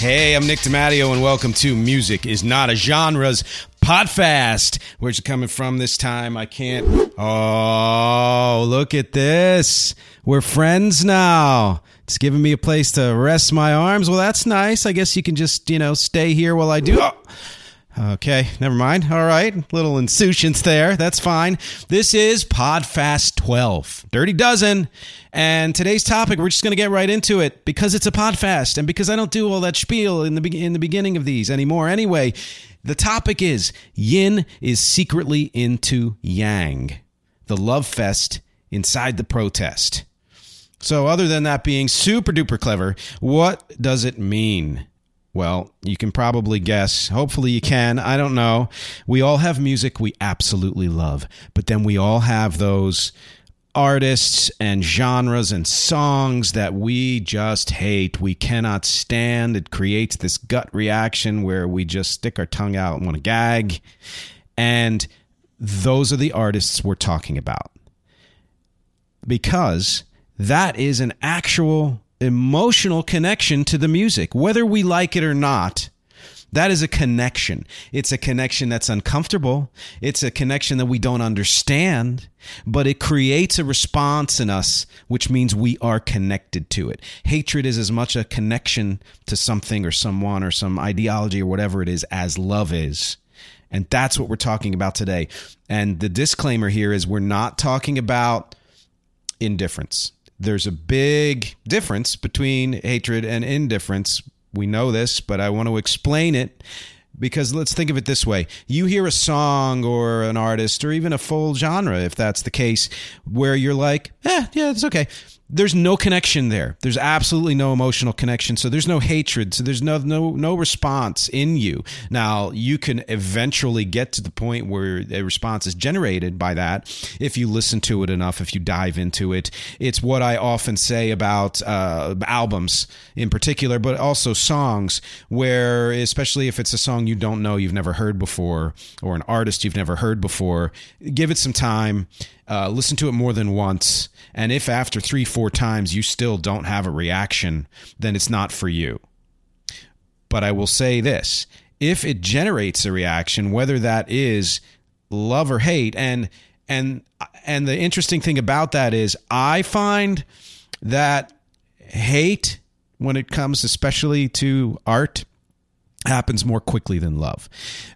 Hey, I'm Nick DiMatteo, and welcome to Music is Not a Genres Podfast. Where's it coming from this time? I can't. Oh, look at this. We're friends now. It's giving me a place to rest my arms. Well, that's nice. I guess you can just, you know, stay here while I do. Oh. Okay, never mind. All right, little insouciance there. That's fine. This is Podfast 12, Dirty Dozen. And today's topic, we're just going to get right into it because it's a Podfast and because I don't do all that spiel in the, be- in the beginning of these anymore. Anyway, the topic is Yin is secretly into Yang, the love fest inside the protest. So, other than that being super duper clever, what does it mean? Well, you can probably guess. Hopefully, you can. I don't know. We all have music we absolutely love, but then we all have those artists and genres and songs that we just hate. We cannot stand. It creates this gut reaction where we just stick our tongue out and want to gag. And those are the artists we're talking about. Because that is an actual emotional connection to the music, whether we like it or not. That is a connection. It's a connection that's uncomfortable. It's a connection that we don't understand, but it creates a response in us, which means we are connected to it. Hatred is as much a connection to something or someone or some ideology or whatever it is as love is. And that's what we're talking about today. And the disclaimer here is we're not talking about indifference there's a big difference between hatred and indifference. We know this, but I want to explain it because let's think of it this way you hear a song or an artist or even a full genre if that's the case where you're like eh yeah it's okay there's no connection there. There's absolutely no emotional connection. So there's no hatred. So there's no no no response in you. Now you can eventually get to the point where a response is generated by that if you listen to it enough. If you dive into it, it's what I often say about uh, albums in particular, but also songs. Where especially if it's a song you don't know, you've never heard before, or an artist you've never heard before, give it some time uh, listen to it more than once. And if after three, four times you still don't have a reaction, then it's not for you. But I will say this if it generates a reaction, whether that is love or hate, and and and the interesting thing about that is I find that hate when it comes especially to art happens more quickly than love.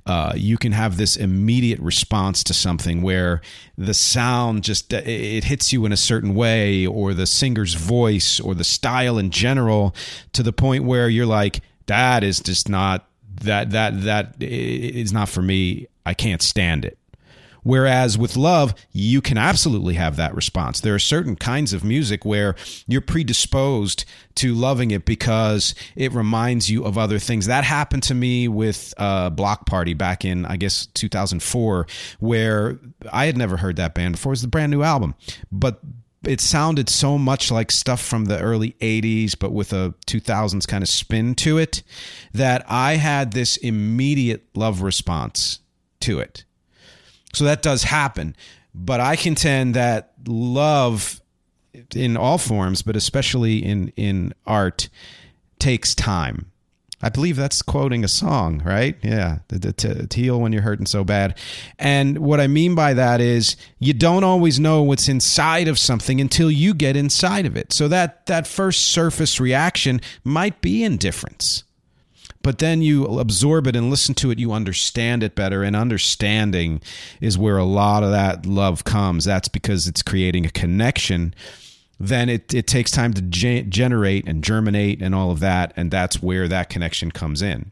Uh, you can have this immediate response to something where the sound just uh, it hits you in a certain way, or the singer's voice, or the style in general, to the point where you're like, "That is just not that that that is not for me. I can't stand it." Whereas with love, you can absolutely have that response. There are certain kinds of music where you're predisposed to loving it because it reminds you of other things. That happened to me with uh, Bloc Party back in, I guess, 2004, where I had never heard that band before. It was the brand new album. But it sounded so much like stuff from the early 80s but with a 2000s kind of spin to it that i had this immediate love response to it so that does happen. But I contend that love in all forms, but especially in, in art, takes time. I believe that's quoting a song, right? Yeah, to heal when you're hurting so bad. And what I mean by that is you don't always know what's inside of something until you get inside of it. So that that first surface reaction might be indifference. But then you absorb it and listen to it, you understand it better. And understanding is where a lot of that love comes. That's because it's creating a connection then it, it takes time to ge- generate and germinate and all of that. And that's where that connection comes in.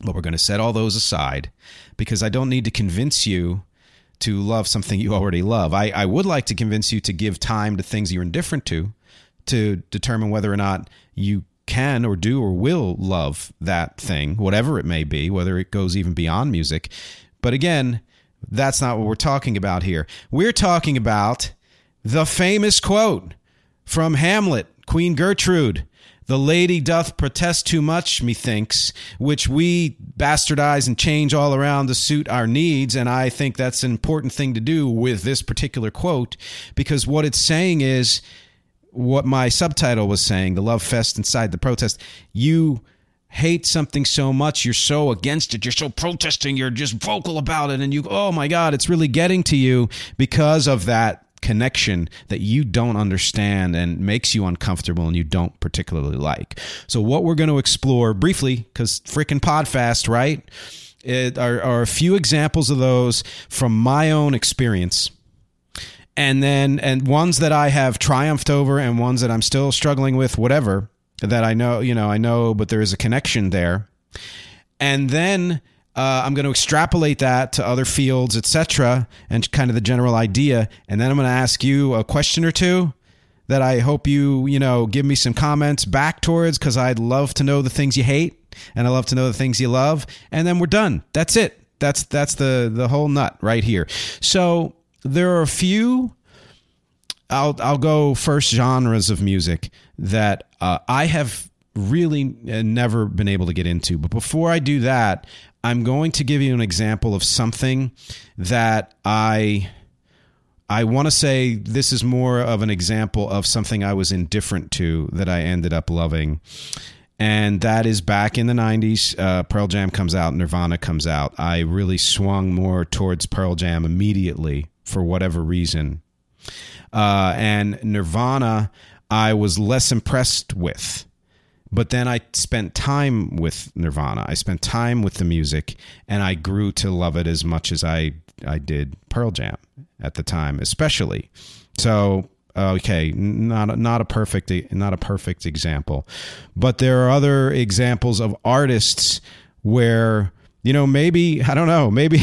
But we're going to set all those aside because I don't need to convince you to love something you already love. I, I would like to convince you to give time to things you're indifferent to to determine whether or not you can or do or will love that thing, whatever it may be, whether it goes even beyond music. But again, that's not what we're talking about here. We're talking about the famous quote from Hamlet, Queen Gertrude. The lady doth protest too much, methinks, which we bastardize and change all around to suit our needs. And I think that's an important thing to do with this particular quote because what it's saying is what my subtitle was saying the love fest inside the protest. You hate something so much, you're so against it, you're so protesting, you're just vocal about it, and you, oh my God, it's really getting to you because of that connection that you don't understand and makes you uncomfortable and you don't particularly like. So, what we're going to explore briefly, because freaking Podfast, right? It are, are a few examples of those from my own experience and then and ones that I have triumphed over and ones that I'm still struggling with whatever that I know you know I know but there is a connection there and then uh, I'm going to extrapolate that to other fields, etc., and kind of the general idea. And then I'm going to ask you a question or two that I hope you, you know, give me some comments back towards because I'd love to know the things you hate and I love to know the things you love. And then we're done. That's it. That's that's the the whole nut right here. So there are a few. I'll I'll go first genres of music that uh, I have really uh, never been able to get into. But before I do that, I'm going to give you an example of something that I I want to say this is more of an example of something I was indifferent to that I ended up loving. And that is back in the 90s. Uh, Pearl Jam comes out, Nirvana comes out. I really swung more towards Pearl Jam immediately for whatever reason. Uh, and Nirvana, I was less impressed with. But then I spent time with Nirvana. I spent time with the music, and I grew to love it as much as I I did Pearl Jam at the time, especially. So okay, not not a perfect not a perfect example, but there are other examples of artists where you know maybe i don't know maybe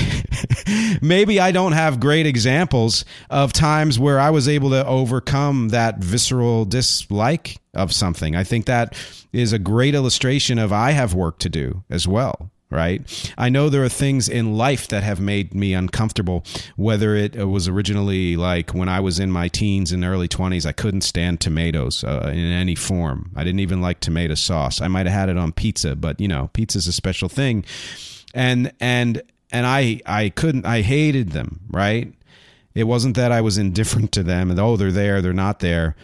maybe i don't have great examples of times where i was able to overcome that visceral dislike of something. I think that is a great illustration of i have work to do as well right? I know there are things in life that have made me uncomfortable whether it was originally like when i was in my teens and early 20s i couldn't stand tomatoes uh, in any form. I didn't even like tomato sauce. I might have had it on pizza but you know pizza's a special thing and and and I I couldn't I hated them right. It wasn't that I was indifferent to them and oh they're there they're not there.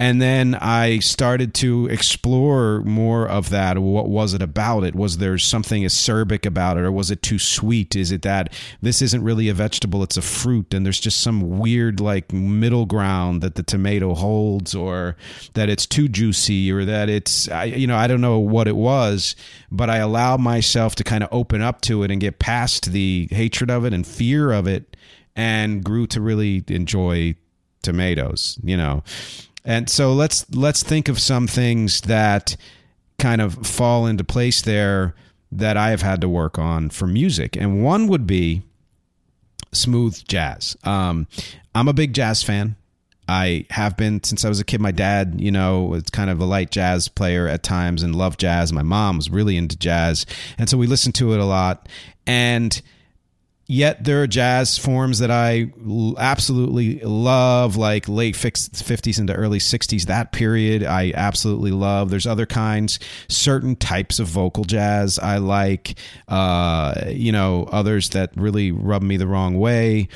And then I started to explore more of that. What was it about it? Was there something acerbic about it, or was it too sweet? Is it that this isn't really a vegetable, it's a fruit, and there's just some weird, like, middle ground that the tomato holds, or that it's too juicy, or that it's, you know, I don't know what it was, but I allowed myself to kind of open up to it and get past the hatred of it and fear of it and grew to really enjoy tomatoes, you know. And so let's let's think of some things that kind of fall into place there that I have had to work on for music. And one would be smooth jazz. Um, I'm a big jazz fan. I have been since I was a kid. My dad, you know, was kind of a light jazz player at times and loved jazz. My mom was really into jazz. And so we listened to it a lot. And Yet there are jazz forms that I absolutely love, like late 50s into early 60s. That period I absolutely love. There's other kinds, certain types of vocal jazz I like, uh, you know, others that really rub me the wrong way.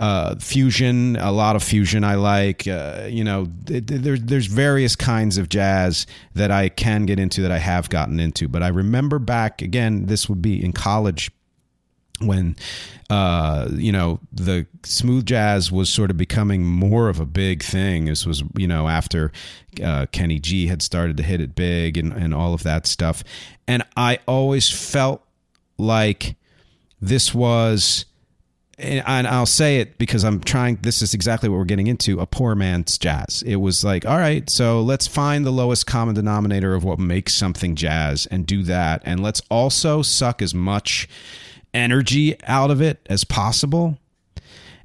uh, fusion, a lot of fusion I like. Uh, you know, th- th- there's there's various kinds of jazz that I can get into that I have gotten into. But I remember back again, this would be in college when uh, you know the smooth jazz was sort of becoming more of a big thing. This was you know after uh, Kenny G had started to hit it big and and all of that stuff, and I always felt like this was. And I'll say it because I'm trying. This is exactly what we're getting into a poor man's jazz. It was like, all right, so let's find the lowest common denominator of what makes something jazz and do that. And let's also suck as much energy out of it as possible.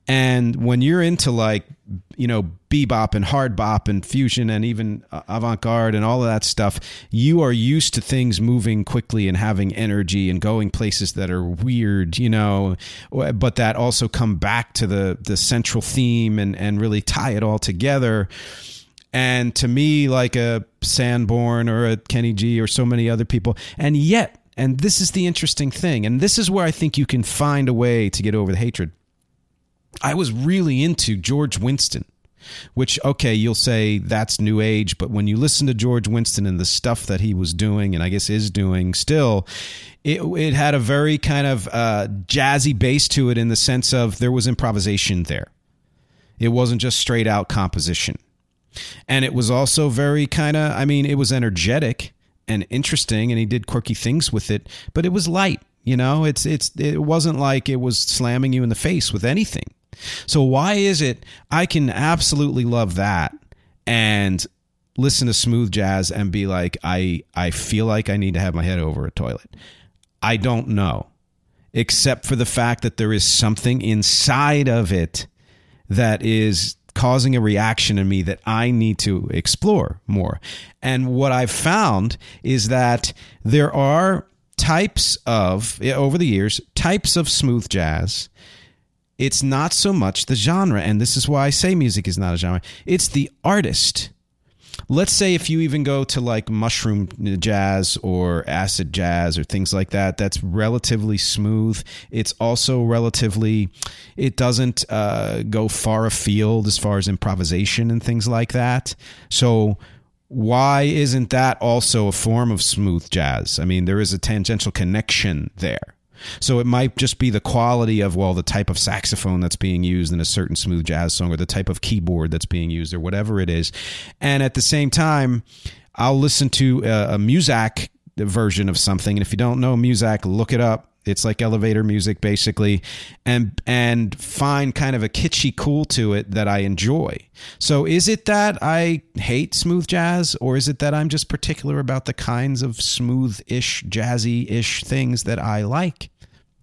And when you're into like, you know, bebop and hard bop and fusion and even uh, avant garde and all of that stuff, you are used to things moving quickly and having energy and going places that are weird, you know, but that also come back to the the central theme and and really tie it all together. And to me, like a Sanborn or a Kenny G or so many other people, and yet and this is the interesting thing. And this is where I think you can find a way to get over the hatred. I was really into George Winston, which, okay, you'll say that's new age. But when you listen to George Winston and the stuff that he was doing, and I guess is doing still, it, it had a very kind of uh, jazzy base to it in the sense of there was improvisation there. It wasn't just straight out composition. And it was also very kind of, I mean, it was energetic and interesting and he did quirky things with it, but it was light. You know, it's it's it wasn't like it was slamming you in the face with anything. So why is it I can absolutely love that and listen to smooth jazz and be like I I feel like I need to have my head over a toilet. I don't know. Except for the fact that there is something inside of it that is causing a reaction in me that I need to explore more. And what I've found is that there are types of, over the years, types of smooth jazz. It's not so much the genre, and this is why I say music is not a genre. It's the artist let's say if you even go to like mushroom jazz or acid jazz or things like that that's relatively smooth. It's also relatively it doesn't uh, go far afield as far as improvisation and things like that. So why isn't that also a form of smooth jazz? I mean there is a tangential connection there so it might just be the quality of well the type of saxophone that's being used in a certain smooth jazz song or the type of keyboard that's being used or whatever it is. And at the same time, I'll listen to a, a Muzak version of something and if you don't know Muzak, look it up. It's like elevator music basically and and find kind of a kitschy cool to it that I enjoy. So is it that I hate smooth jazz or is it that I'm just particular about the kinds of smooth-ish jazzy-ish things that I like?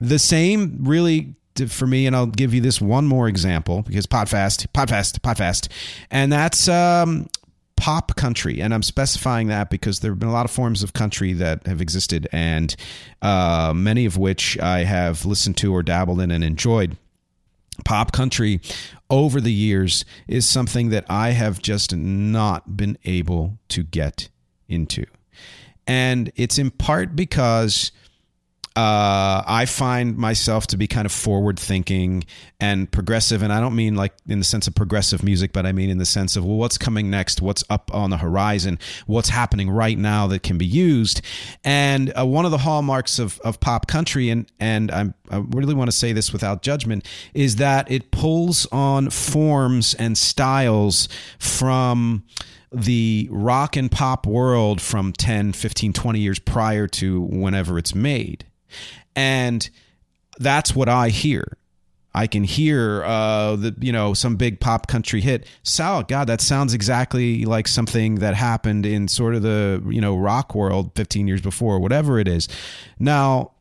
The same really for me, and I'll give you this one more example because Podfast, Podfast, Podfast, and that's um, pop country, and I'm specifying that because there have been a lot of forms of country that have existed, and uh, many of which I have listened to or dabbled in and enjoyed. Pop country over the years is something that I have just not been able to get into. And it's in part because uh, I find myself to be kind of forward thinking and progressive. And I don't mean like in the sense of progressive music, but I mean in the sense of, well, what's coming next? What's up on the horizon? What's happening right now that can be used? And uh, one of the hallmarks of, of pop country, and, and I'm, I really want to say this without judgment, is that it pulls on forms and styles from the rock and pop world from 10, 15, 20 years prior to whenever it's made. And that's what I hear. I can hear uh, the you know some big pop country hit. So God, that sounds exactly like something that happened in sort of the you know rock world 15 years before, whatever it is. Now,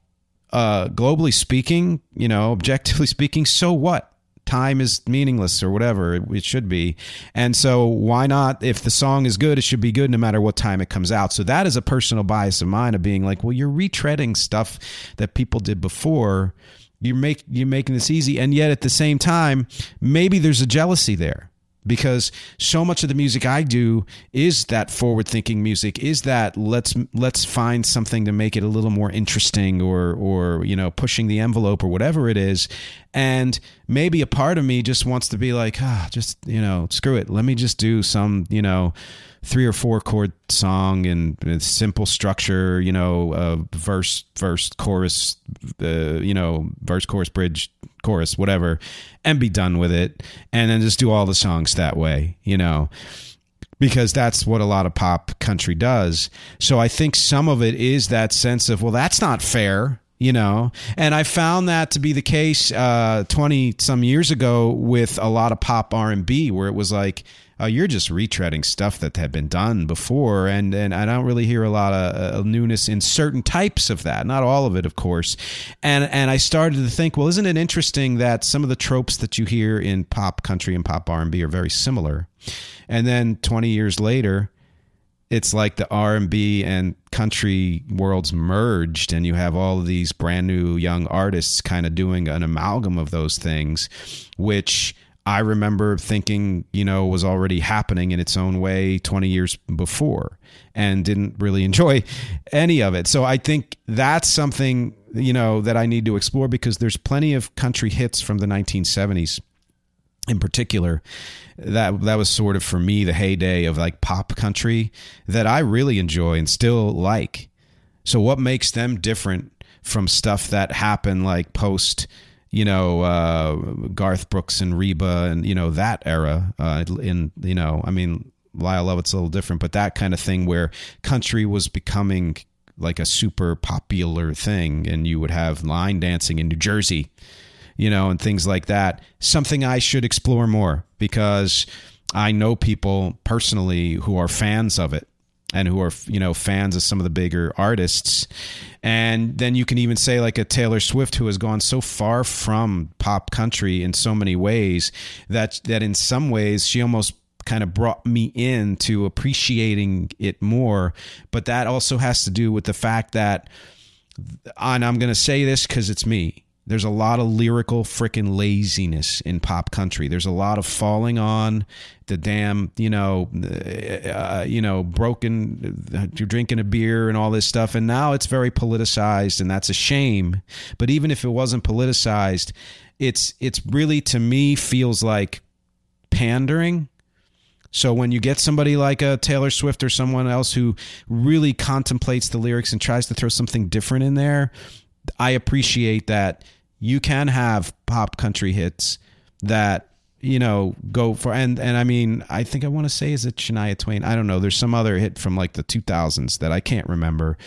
uh, globally speaking, you know, objectively speaking, so what? Time is meaningless or whatever it, should be. And so why not if the song is good, it should be good no matter what time it comes out. So that is a personal bias of mine of being like, well, you're retreading stuff that people did before. You make you're making this easy, and yet at the same time, maybe there's a jealousy there because so much of the music I do is that forward thinking music is that let's let's find something to make it a little more interesting or or you know pushing the envelope or whatever it is. And maybe a part of me just wants to be like ah just you know screw it. Let me just do some you know three or four chord song and simple structure, you know, uh, verse, verse, chorus, uh, you know, verse, chorus, bridge, chorus, whatever, and be done with it. And then just do all the songs that way, you know, because that's what a lot of pop country does. So I think some of it is that sense of, well, that's not fair you know and i found that to be the case uh 20 some years ago with a lot of pop r&b where it was like uh, you're just retreading stuff that had been done before, and and I don't really hear a lot of uh, newness in certain types of that. Not all of it, of course. And and I started to think, well, isn't it interesting that some of the tropes that you hear in pop country and pop R and B are very similar, and then 20 years later it's like the R&B and country worlds merged and you have all of these brand new young artists kind of doing an amalgam of those things which I remember thinking, you know, was already happening in its own way 20 years before and didn't really enjoy any of it. So I think that's something, you know, that I need to explore because there's plenty of country hits from the 1970s in particular that that was sort of for me the heyday of like pop country that I really enjoy and still like. So what makes them different from stuff that happened like post you know uh, Garth Brooks and Reba and you know that era uh, in you know I mean Lyle Lovett's a little different but that kind of thing where country was becoming like a super popular thing and you would have line dancing in New Jersey you know and things like that. Something I should explore more because I know people personally who are fans of it and who are you know fans of some of the bigger artists. And then you can even say like a Taylor Swift who has gone so far from pop country in so many ways that that in some ways she almost kind of brought me into appreciating it more. But that also has to do with the fact that and I'm going to say this cuz it's me there's a lot of lyrical freaking laziness in pop country. There's a lot of falling on the damn, you know, uh, uh you know, broken. You're drinking a beer and all this stuff, and now it's very politicized, and that's a shame. But even if it wasn't politicized, it's it's really to me feels like pandering. So when you get somebody like a Taylor Swift or someone else who really contemplates the lyrics and tries to throw something different in there, I appreciate that you can have pop country hits that you know go for and and I mean I think I want to say is it Shania Twain? I don't know. There's some other hit from like the 2000s that I can't remember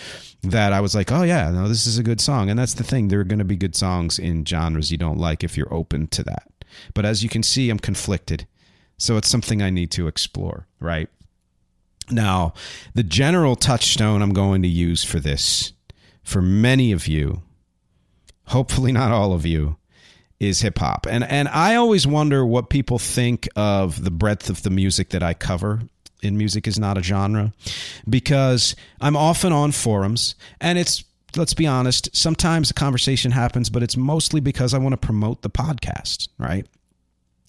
that I was like oh yeah no this is a good song. And that's the thing. There are going to be good songs in genres you don't like if you're open to that. But as you can see I'm conflicted. So it's something I need to explore right? Now the general touchstone I'm going to use for this for many of you hopefully not all of you, is hip hop. And and I always wonder what people think of the breadth of the music that I cover. in music is not a genre because I'm often on forums and it's let's be honest, sometimes a conversation happens, but it's mostly because I want to promote the podcast, right?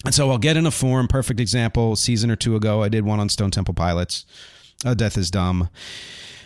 And so I'll get in a forum. Perfect example, season or two ago, I did one on Stone Temple Pilots. Uh, Death is Dumb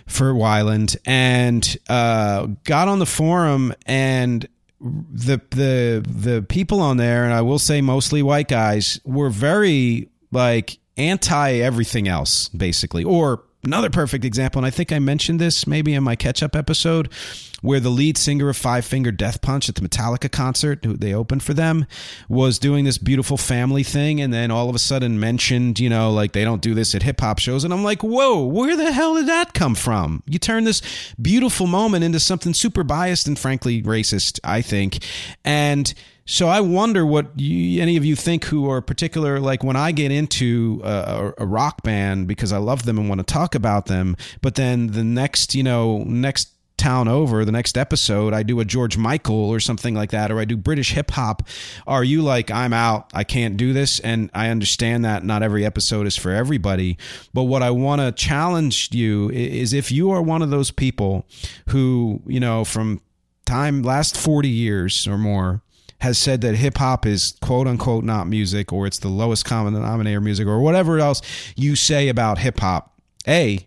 for Weiland and uh, got on the forum and the the the people on there and I will say mostly white guys were very like anti everything else basically. Or another perfect example and I think I mentioned this maybe in my catch up episode where the lead singer of Five Finger Death Punch at the Metallica concert, who they opened for them, was doing this beautiful family thing, and then all of a sudden mentioned, you know, like they don't do this at hip hop shows, and I'm like, whoa, where the hell did that come from? You turn this beautiful moment into something super biased and frankly racist, I think, and. So I wonder what you, any of you think who are particular, like when I get into a, a, rock band because I love them and want to talk about them, but then the next, you know, next town over the next episode i do a george michael or something like that or i do british hip hop. Are you like i'm out i can't do this and i understand that not every episode is for everybody but what i want to challenge you is if you are one of those people who you know from time last 40 years or more has said that hip hop is quote unquote not music or it's the lowest common denominator music or whatever else you say about hip hop a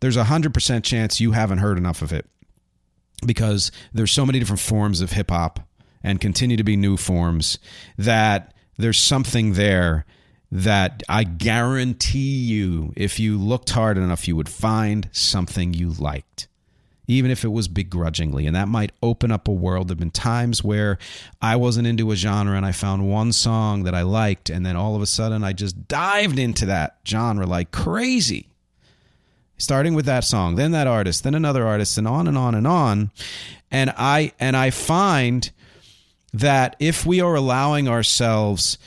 there's a 100% chance you haven't heard enough of it because there's so many different forms of hip hop and continue to be new forms that there's something there that I guarantee you, if you looked hard enough, you would find something you liked, even if it was begrudgingly. And that might open up a world. There have been times where I wasn't into a genre and I found one song that I liked, and then all of a sudden I just dived into that genre like crazy starting with that song then that artist then another artist and on and on and on. And i and i find that if we are allowing ourselves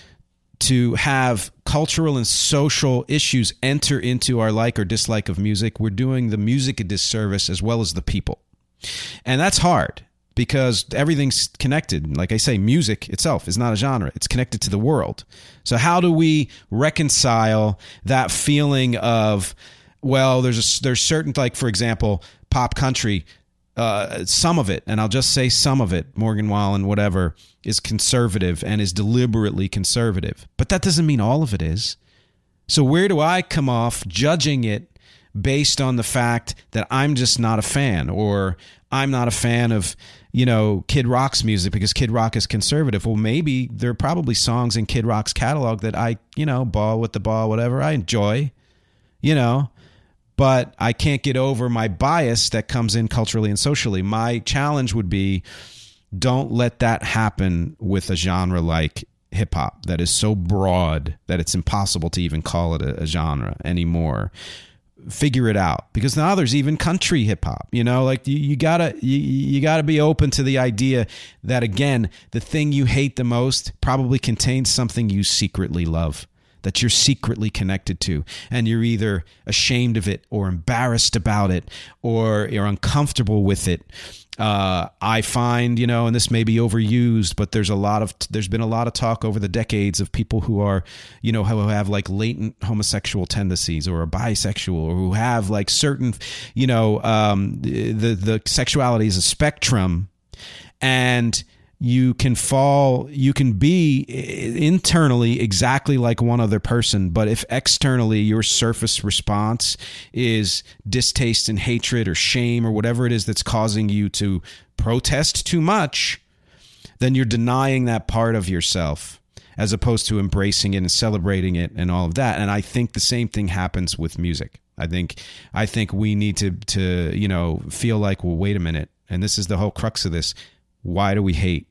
to have cultural and social issues enter into our like or dislike of music we're doing the music a disservice as well as the people. And that's hard because everything's connected. Like i say music itself is not a genre. It's connected to the world. So how do we reconcile that feeling of well, there's a, there's certain like for example, pop country. Uh, some of it, and I'll just say some of it, Morgan Wallen, whatever, is conservative and is deliberately conservative. But that doesn't mean all of it is. So where do I come off judging it based on the fact that I'm just not a fan or I'm not a fan of, you know, Kid Rock's music because Kid Rock is conservative. Well, maybe there are probably songs in Kid Rock's catalog that I, you know, ball with the ball, whatever, I enjoy, you know but I can't get over my bias that comes in culturally and socially. My challenge would be don't let that happen with a genre like hip hop that is so broad that it's impossible to even call it a, a genre anymore. Figure it out because now there's even country hip hop you know? Like you, you gotta you, you gotta be open to the idea that again the thing you hate the most probably contains something you secretly love that you're secretly connected to and you're either ashamed of it or embarrassed about it or you're uncomfortable with it. Uh, I find, you know, and this may be overused, but there's a lot of there's been a lot of talk over the decades of people who are, you know, who have like latent homosexual tendencies or are bisexual or who have like certain, you know, um, the the sexuality is a spectrum, and you can fall you can be internally exactly like one other person but if externally your surface response is distaste and hatred or shame or whatever it is that's causing you to protest too much then you're denying that part of yourself as opposed to embracing it and celebrating it and all of that. And i think the same thing happens with music. I think i think we need to to you know feel like well wait a minute. And this is the whole crux of this why do we hate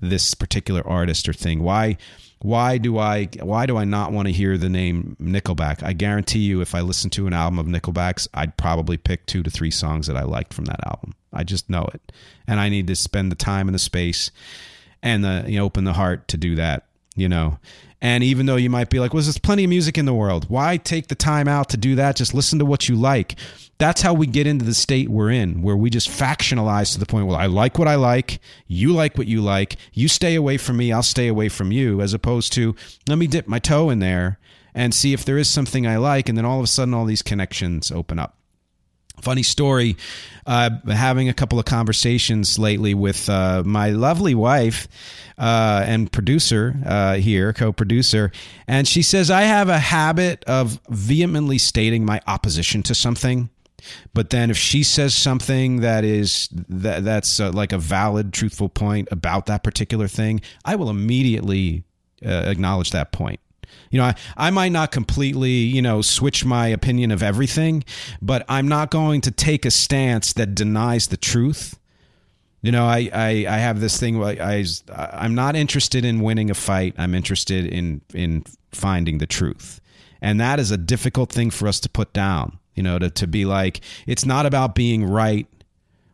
this particular artist or thing? Why why do I why do I not want to hear the name Nickelback? I guarantee you if I listen to an album of Nickelback's, I'd probably pick 2 to 3 songs that I liked from that album. I just know it. And I need to spend the time and the space and the you know, open the heart to do that, you know. And even though you might be like, well, there's plenty of music in the world. Why take the time out to do that? Just listen to what you like. That's how we get into the state we're in, where we just factionalize to the point, well, I like what I like. You like what you like. You stay away from me. I'll stay away from you, as opposed to, let me dip my toe in there and see if there is something I like. And then all of a sudden, all these connections open up. Funny story, uh, having a couple of conversations lately with uh, my lovely wife uh, and producer uh, here, co producer. And she says, I have a habit of vehemently stating my opposition to something. But then if she says something that is that that's uh, like a valid, truthful point about that particular thing, I will immediately uh, acknowledge that point. You know, I, I might not completely, you know, switch my opinion of everything, but I'm not going to take a stance that denies the truth. You know, I, I, I have this thing. I, I I'm not interested in winning a fight. I'm interested in in finding the truth, and that is a difficult thing for us to put down. You know, to to be like, it's not about being right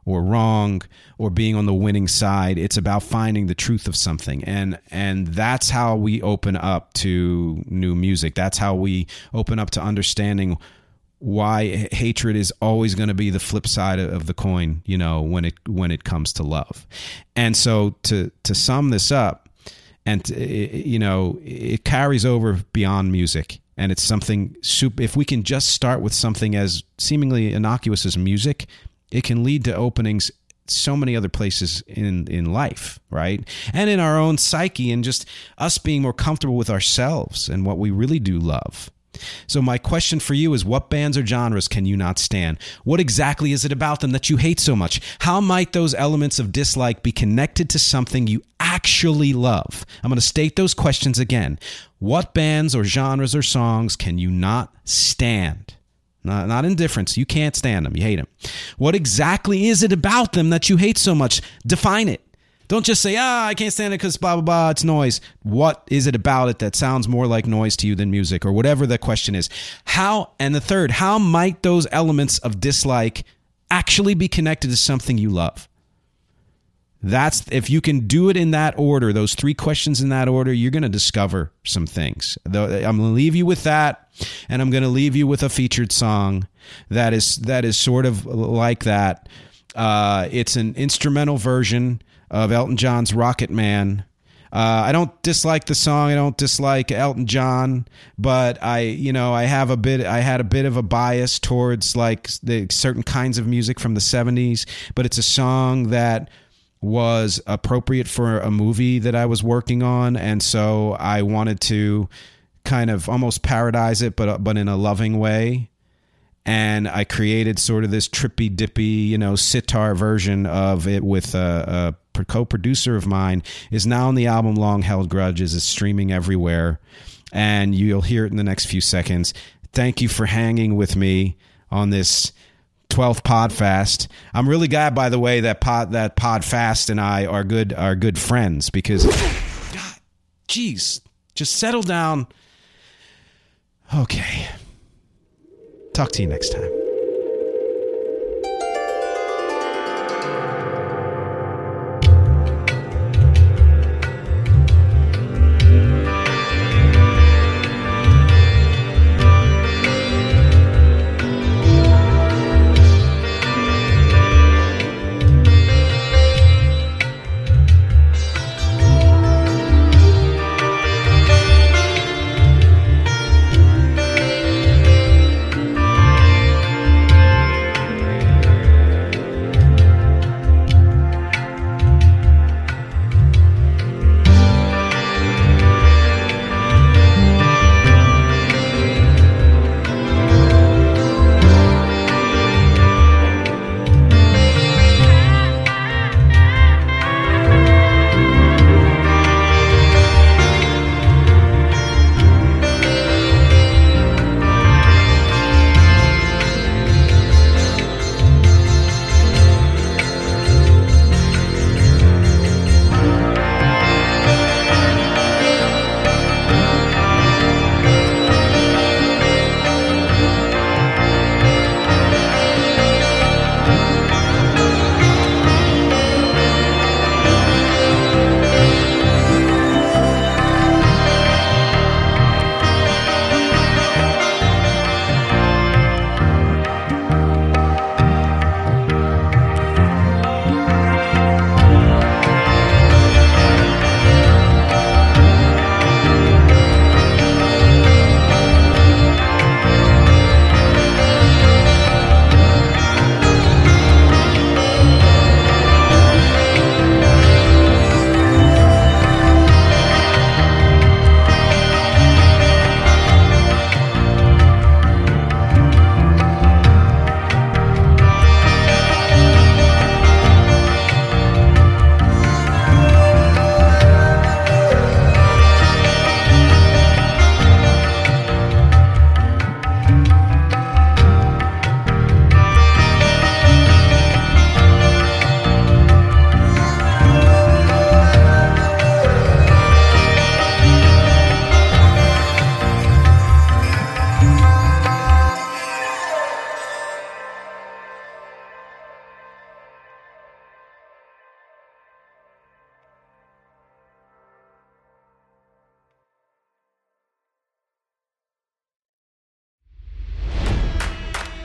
or wrong or being on the winning side it's about finding the truth of something. And and that's how we open up to new music. That's how we open up to understanding why hatred is always going to be the flip side of the coin you know when it when it comes to love. And so to to sum this up and to, you know it carries over beyond music. And it's something super if we can just start with something as seemingly innocuous as music it can lead to openings so many other places in in life right? And in our own psyche and just us being more comfortable with ourselves and what we really do love. So my question for you is what bands or genres can you not stand? What exactly is it about them that you hate so much? How might those elements of dislike be connected to something you actually love? I'm going to state those questions again. What bands or genres or songs can you not stand not, not indifference. You can't stand them. You hate them. What exactly is it about them that you hate so much? Define it. Don't just say, ah, I can't stand it because blah, blah, blah, it's noise. What is it about it that sounds more like noise to you than music or whatever the question is? How, and the third, how might those elements of dislike actually be connected to something you love? That's if you can do it in that order, those three questions in that order, you're going to discover some things. I'm going to leave you with that, and I'm going to leave you with a featured song that is that is sort of like that. Uh, it's an instrumental version of Elton John's Rocket Man. Uh, I don't dislike the song. I don't dislike Elton John, but I, you know, I have a bit. I had a bit of a bias towards like the certain kinds of music from the '70s. But it's a song that was appropriate for a movie that I was working on, and so I wanted to kind of almost parodize it, but but in a loving way. And I created sort of this trippy dippy, you know, sitar version of it with a, a co-producer of mine is now on the album Long Held Grudges is streaming everywhere, and you'll hear it in the next few seconds. Thank you for hanging with me on this 12th Podfast. I'm really glad, by the way, that pod that Podfast and I are good are good friends because, God, jeez, just settle down. Okay. Talk to you next time.